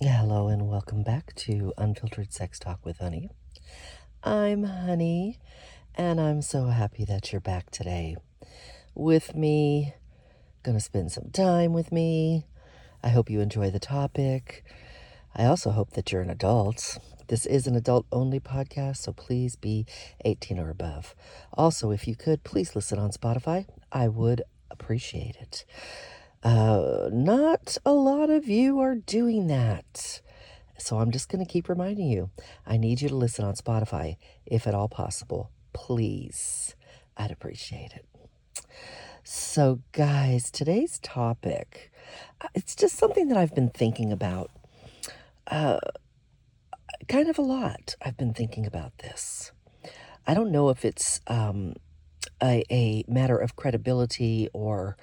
Hello and welcome back to Unfiltered Sex Talk with Hunny. I'm Hunny, and I'm so happy that you're back today with me. Gonna spend some time with me. I hope you enjoy the topic. I also hope that you're an adult. This is an adult only podcast, so please be 18 or above. Also, if you could, please listen on Spotify. I would appreciate it. Uh, not a lot of you are doing that. So I'm just going to keep reminding you. I need you to listen on Spotify if at all possible. Please. I'd appreciate it. So, guys, today's topic, uh, it's just something that I've been thinking about. Uh, kind of a lot. I've been thinking about this. I don't know if it's um, a, a matter of credibility or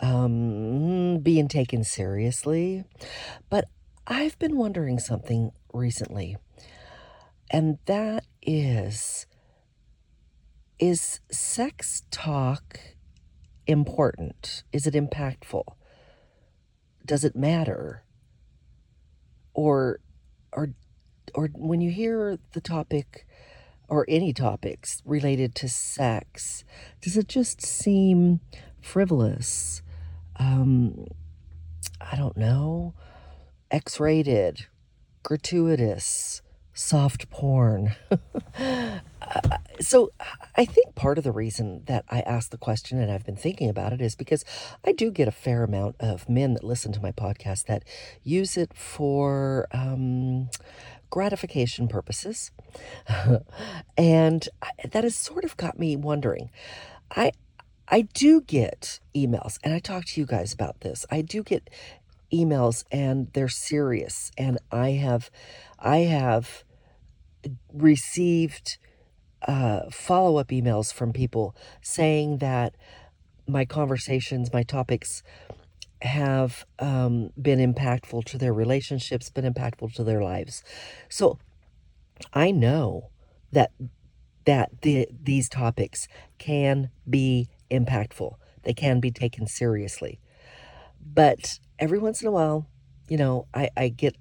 um, being taken seriously. But I've been wondering something recently, and that is is sex talk important? Is it impactful? Does it matter? Or or or when you hear the topic or any topics related to sex, does it just seem frivolous? Um, I don't know, X rated, gratuitous, soft porn. Uh, so I think part of the reason that I asked the question and I've been thinking about it is because I do get a fair amount of men that listen to my podcast that use it for um, gratification purposes. and that has sort of got me wondering. I I do get emails, and I talk to you guys about this. I do get emails, and they're serious. And I have, I have received uh, follow up emails from people saying that my conversations, my topics, have um, been impactful to their relationships, been impactful to their lives. So I know that that the, these topics can be impactful. They can be taken seriously. But every once in a while, you know, I, I get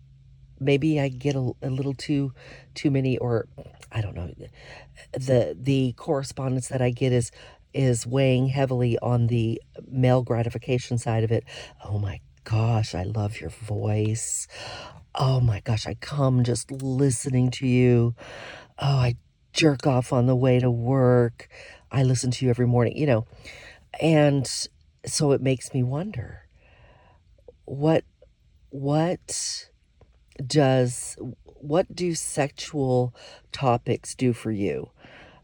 maybe I get a, a little too too many or I don't know the the correspondence that I get is is weighing heavily on the male gratification side of it. Oh my gosh, I love your voice. Oh my gosh, I come just listening to you. Oh, I jerk off on the way to work. I listen to you every morning, you know. And so it makes me wonder what what does what do sexual topics do for you?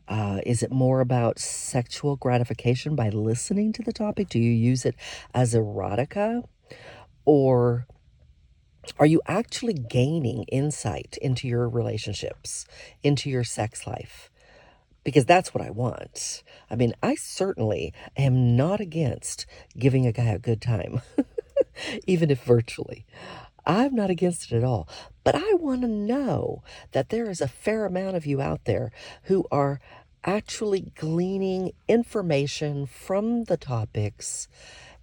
Uh, is it more about sexual gratification by listening to the topic? Do you use it as erotica? Or are you actually gaining insight into your relationships, into your sex life? Because that's what I want. I mean, I certainly am not against giving a guy a good time, even if virtually. I'm not against it at all. But I want to know that there is a fair amount of you out there who are actually gleaning information from the topics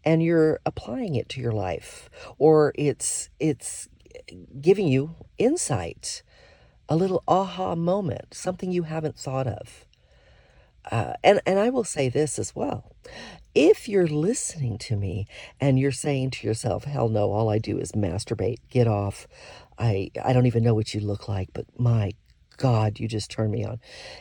and you're applying it to your life or it's it's giving you insight a little aha moment something you haven't thought of uh, and and I will say this as well. If you're listening to me and you're saying to yourself, "Hell no, all I do is masturbate. Get off. I I don't even know what you look like, but my God, you just turn me on."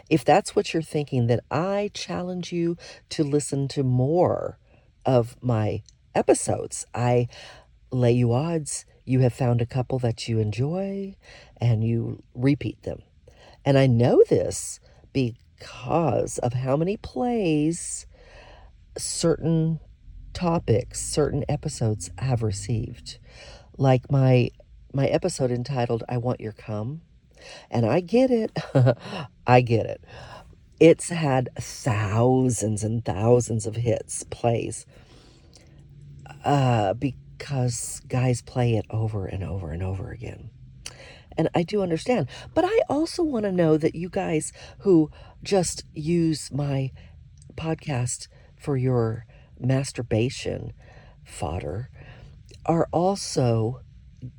If that's what you're thinking, then I challenge you to listen to more of my episodes. I lay you odds you have found a couple that you enjoy and you repeat them. And I know this because because of how many plays certain topics, certain episodes have received. Like my my episode entitled I Want Your Cum. And I get it. I get it. It's had thousands and thousands of hits, plays. Uh, because guys play it over and over and over again. And I do understand. But I also want to know that you guys who just use my podcast for your masturbation fodder are also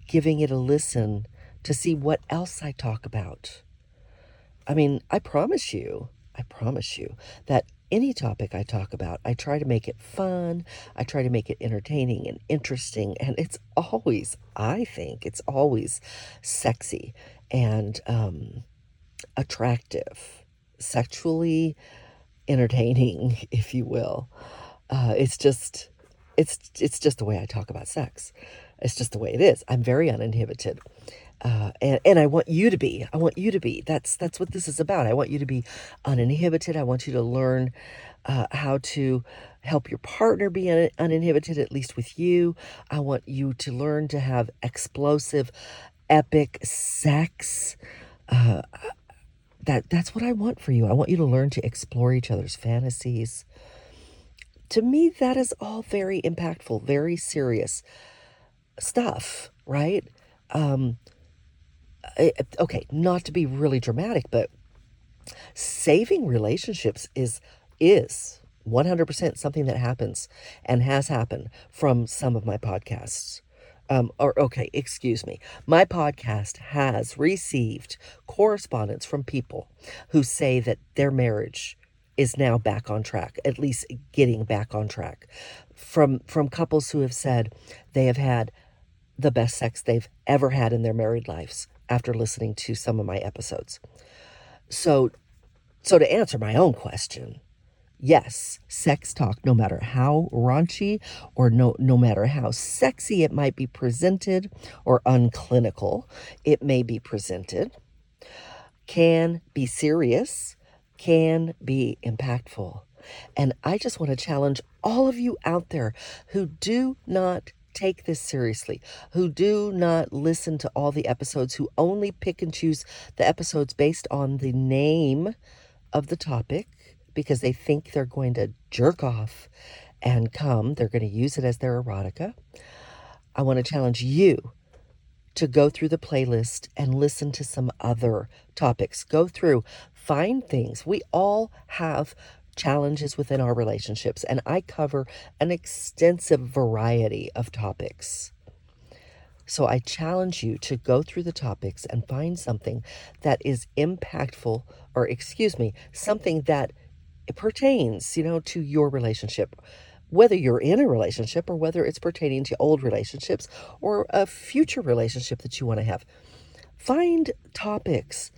giving it a listen to see what else I talk about. I mean, I promise you, I promise you that any topic I talk about, I try to make it fun. I try to make it entertaining and interesting. And it's always, I think, it's always sexy and um, attractive, sexually entertaining, if you will. Uh, it's just, it's it's just the way I talk about sex. It's just the way it is. I'm very uninhibited. Uh, and and I want you to be. I want you to be. That's that's what this is about. I want you to be uninhibited. I want you to learn uh, how to help your partner be un- uninhibited, at least with you. I want you to learn to have explosive, epic sex. Uh, that that's what I want for you. I want you to learn to explore each other's fantasies. To me, that is all very impactful, very serious stuff, right? Um, okay, not to be really dramatic, but saving relationships is is 100% something that happens and has happened from some of my podcasts. Um, or okay, excuse me. My podcast has received correspondence from people who say that their marriage is now back on track, at least getting back on track. From from couples who have said they have had the best sex they've ever had in their married lives after listening to some of my episodes. So, so to answer my own question, yes, sex talk, no matter how raunchy or no, no matter how sexy it might be presented or unclinical, it may be presented, can be serious, can be impactful. And I just want to challenge all of you out there who do not take this seriously, who do not listen to all the episodes, who only pick and choose the episodes based on the name of the topic because they think they're going to jerk off and come, they're going to use it as their erotica. I want to challenge you to go through the playlist and listen to some other topics. Go through, find things. We all have challenges within our relationships, and I cover an extensive variety of topics. So I challenge you to go through the topics and find something that is impactful, or excuse me, something that pertains, you know, to your relationship. Whether you're in a relationship or whether it's pertaining to old relationships or a future relationship that you want to have. Find topics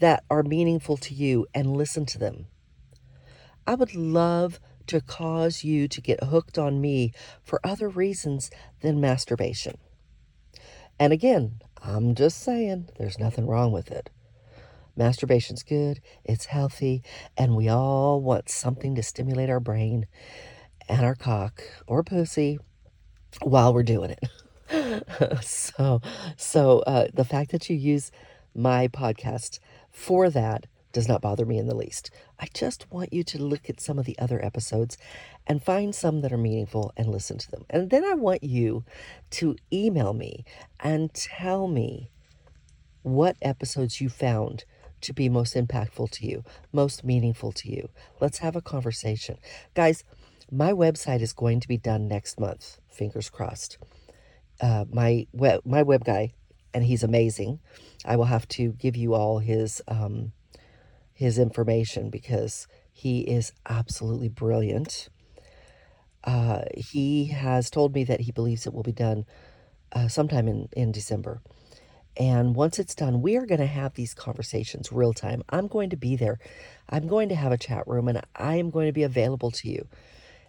that are meaningful to you and listen to them. I would love to cause you to get hooked on me for other reasons than masturbation. And again, I'm just saying, there's nothing wrong with it. Masturbation's good, it's healthy, and we all want something to stimulate our brain and our cock or pussy while we're doing it. so, so uh, the fact that you use my podcast for that does not bother me in the least. I just want you to look at some of the other episodes and find some that are meaningful and listen to them. And then I want you to email me and tell me what episodes you found to be most impactful to you, most meaningful to you. Let's have a conversation. Guys, my website is going to be done next month, fingers crossed. Uh, my web, my web guy, and he's amazing. I will have to give you all his um, his information because he is absolutely brilliant. Uh, he has told me that he believes it will be done uh, sometime in, in December. And once it's done, we are going to have these conversations real time. I'm going to be there. I'm going to have a chat room and I am going to be available to you.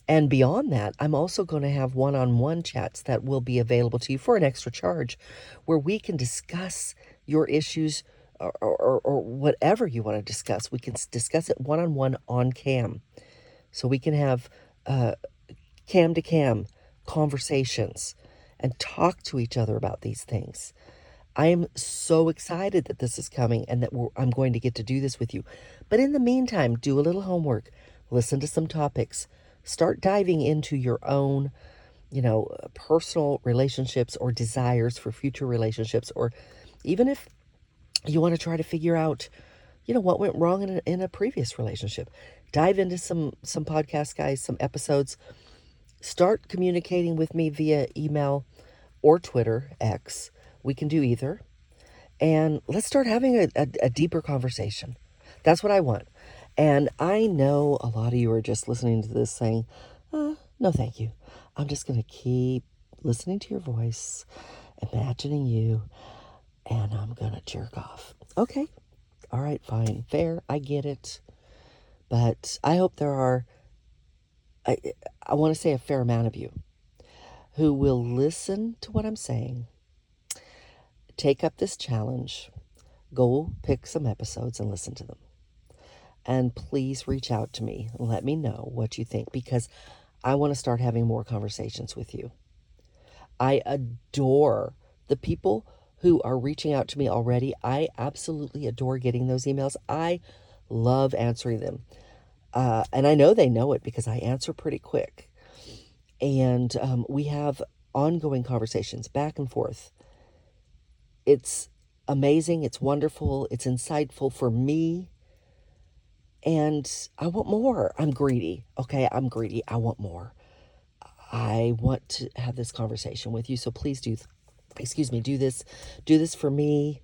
And beyond that, I'm also going to have one on one chats that will be available to you for an extra charge where we can discuss your issues, or, or, or whatever you want to discuss. We can discuss it one on one on cam. So we can have uh, cam to cam conversations and talk to each other about these things. I am so excited that this is coming and that I'm going to get to do this with you. But in the meantime, do a little homework, listen to some topics, start diving into your own, you know, personal relationships or desires for future relationships, or even if you want to try to figure out, you know, what went wrong in a, in a previous relationship. Dive into some some podcast guys, some episodes. Start communicating with me via email or Twitter X We can do either. And let's start having a, a, a deeper conversation. That's what I want. And I know a lot of you are just listening to this saying, uh, no, thank you. I'm just going to keep listening to your voice, imagining you, and I'm to jerk off. Okay. All right, fine. Fair. I get it. But I hope there are, I, I want to say a fair amount of you who will listen to what I'm saying, take up this challenge, go pick some episodes and listen to them. And please reach out to me let me know what you think because I want to start having more conversations with you. I adore the people who are reaching out to me already. I absolutely adore getting those emails. I love answering them. Uh, and I know they know it because I answer pretty quick. And um, we have ongoing conversations back and forth. It's amazing. It's wonderful. It's insightful for me and I want more. I'm greedy. Okay, I'm greedy. I want more. I want to have this conversation with you. So please do excuse me, do this do this for me.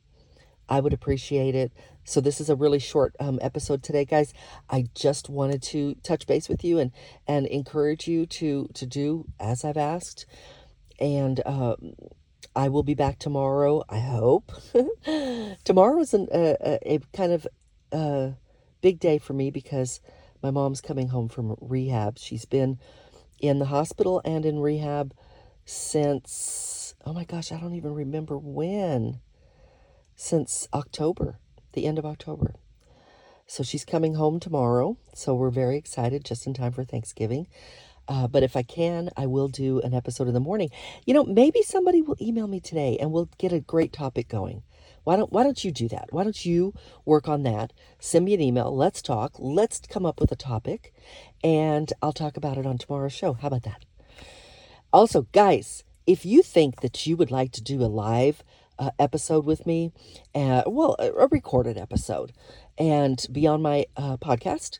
I would appreciate it. So this is a really short um, episode today, guys. I just wanted to touch base with you and and encourage you to to do as I've asked. And um, I will be back tomorrow. I hope. tomorrow is an, a, a, a kind of uh, big day for me because my mom's coming home from rehab. She's been in the hospital and in rehab since, oh my gosh, I don't even remember when. Since October, the end of October. So she's coming home tomorrow. So we're very excited just in time for Thanksgiving. Uh, but if I can, I will do an episode in the morning. You know, maybe somebody will email me today and we'll get a great topic going. Why don't why don't you do that? Why don't you work on that? Send me an email. Let's talk. Let's come up with a topic and I'll talk about it on tomorrow's show. How about that? Also, guys, if you think that you would like to do a live uh, episode with me, uh, well, a, a, recorded episode, and be on my uh, podcast,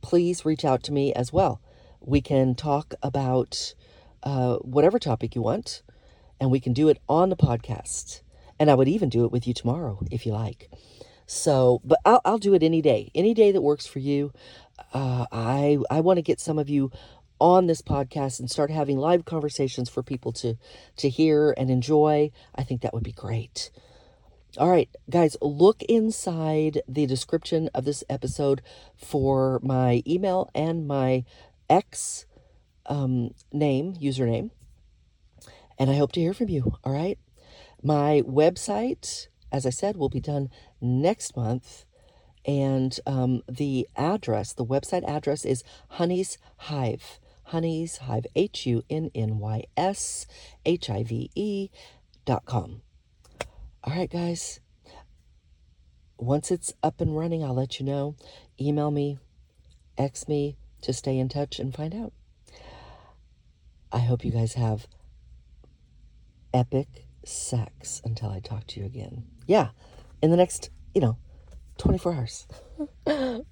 please reach out to me as well. We can talk about uh, whatever topic you want, and we can do it on the podcast. And I would even do it with you tomorrow if you like. So, but I'll, I'll do it any day, any day that works for you. Uh, I I want to get some of you on this podcast and start having live conversations for people to to hear and enjoy. I think that would be great. All right, guys, look inside the description of this episode for my email and my X um, name, username. And I hope to hear from you. All right. My website, as I said, will be done next month. And um, the address, the website address is Hunny's Hive. Hunny's Hive, H U N N Y S H I V E dot com. All right, guys. Once it's up and running, I'll let you know. Email me, X me to stay in touch and find out. I hope you guys have epic sex until I talk to you again. Yeah, in the next, you know, 24 hours.